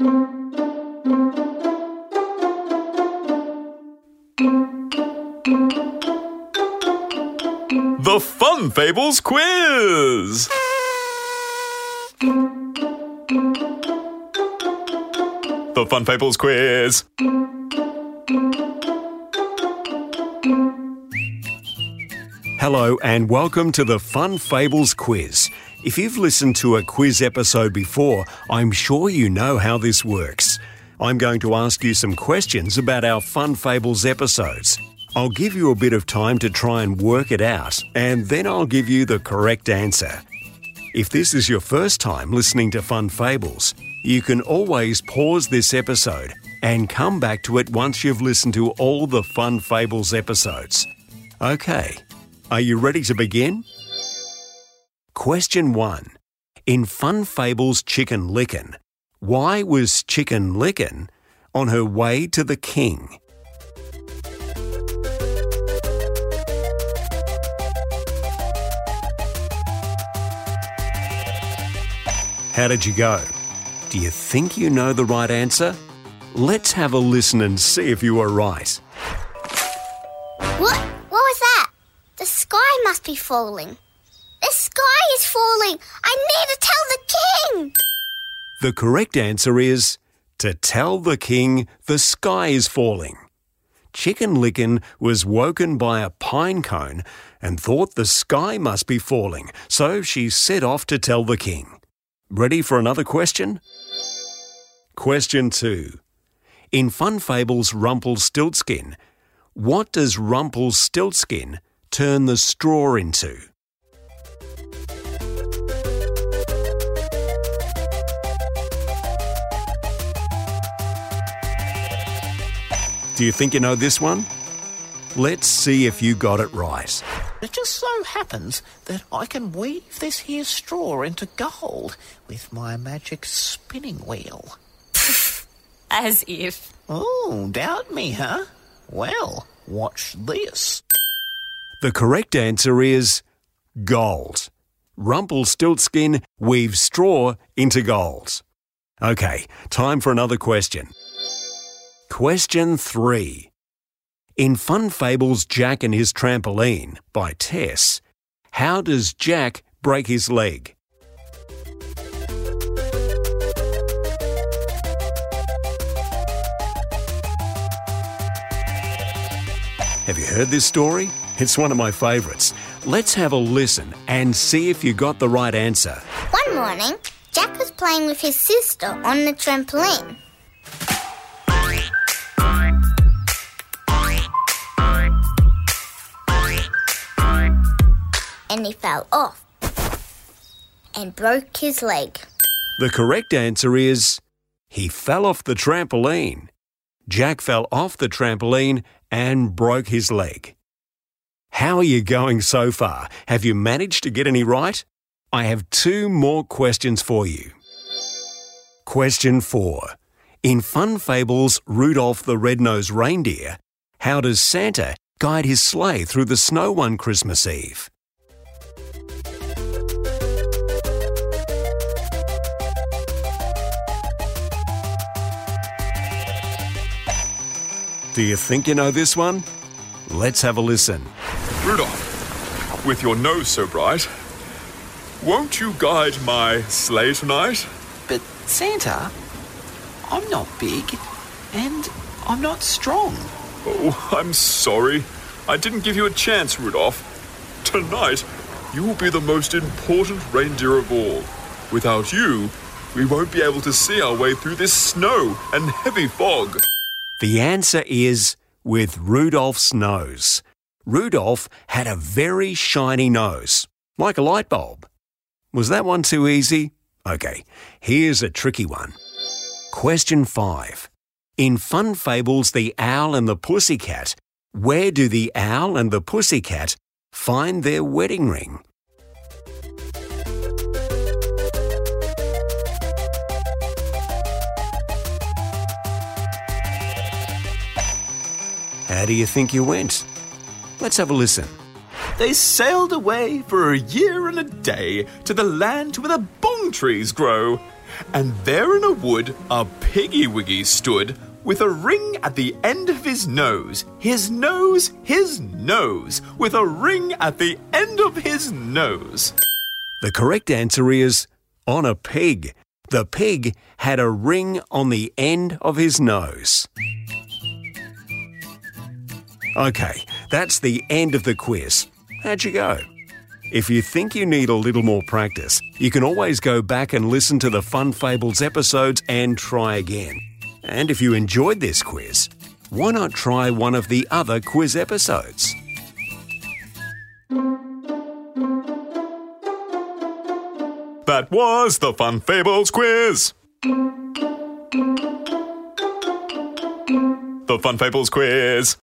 The Fun Fables Quiz! The Fun Fables Quiz! Hello, and welcome to the Fun Fables Quiz. If you've listened to a quiz episode before, I'm sure you know how this works. I'm going to ask you some questions about our Fun Fables episodes. I'll give you a bit of time to try and work it out, and then I'll give you the correct answer. If this is your first time listening to Fun Fables, you can always pause this episode and come back to it once you've listened to all the Fun Fables episodes. Okay, are you ready to begin? Question 1. In Fun Fables Chicken Licken, why was Chicken Licken on her way to the king? How did you go? Do you think you know the right answer? Let's have a listen and see if you are right. What? What was that? The sky must be falling. The sky is falling. I need to tell the king. The correct answer is to tell the king the sky is falling. Chicken Licken was woken by a pine cone and thought the sky must be falling, so she set off to tell the king. Ready for another question? Question 2. In Fun Fables Rumpelstiltskin, what does Rumpelstiltskin turn the straw into? Do you think you know this one? Let's see if you got it right. It just so happens that I can weave this here straw into gold with my magic spinning wheel. As if. Oh, doubt me, huh? Well, watch this. The correct answer is gold. Rumpelstiltskin weaves straw into gold. Okay, time for another question. Question 3. In Fun Fables Jack and His Trampoline by Tess, how does Jack break his leg? Have you heard this story? It's one of my favourites. Let's have a listen and see if you got the right answer. One morning, Jack was playing with his sister on the trampoline. And he fell off and broke his leg. The correct answer is he fell off the trampoline. Jack fell off the trampoline and broke his leg. How are you going so far? Have you managed to get any right? I have two more questions for you. Question 4. In Fun Fables Rudolph the Red-Nosed Reindeer, how does Santa guide his sleigh through the snow one Christmas Eve? Do you think you know this one? Let's have a listen. Rudolph, with your nose so bright, won't you guide my sleigh tonight? But Santa, I'm not big and I'm not strong. Oh, I'm sorry. I didn't give you a chance, Rudolph. Tonight, you will be the most important reindeer of all. Without you, we won't be able to see our way through this snow and heavy fog. The answer is with Rudolph's nose. Rudolph had a very shiny nose, like a light bulb. Was that one too easy? Okay, here's a tricky one. Question 5. In Fun Fables The Owl and the Pussycat, where do the owl and the pussycat find their wedding ring? How do you think you went? Let's have a listen. They sailed away for a year and a day to the land where the bong trees grow. And there in a wood a piggy wiggy stood with a ring at the end of his nose. His nose, his nose, with a ring at the end of his nose. The correct answer is on a pig. The pig had a ring on the end of his nose. Okay, that's the end of the quiz. How'd you go? If you think you need a little more practice, you can always go back and listen to the Fun Fables episodes and try again. And if you enjoyed this quiz, why not try one of the other quiz episodes? That was the Fun Fables quiz. The Fun Fables quiz.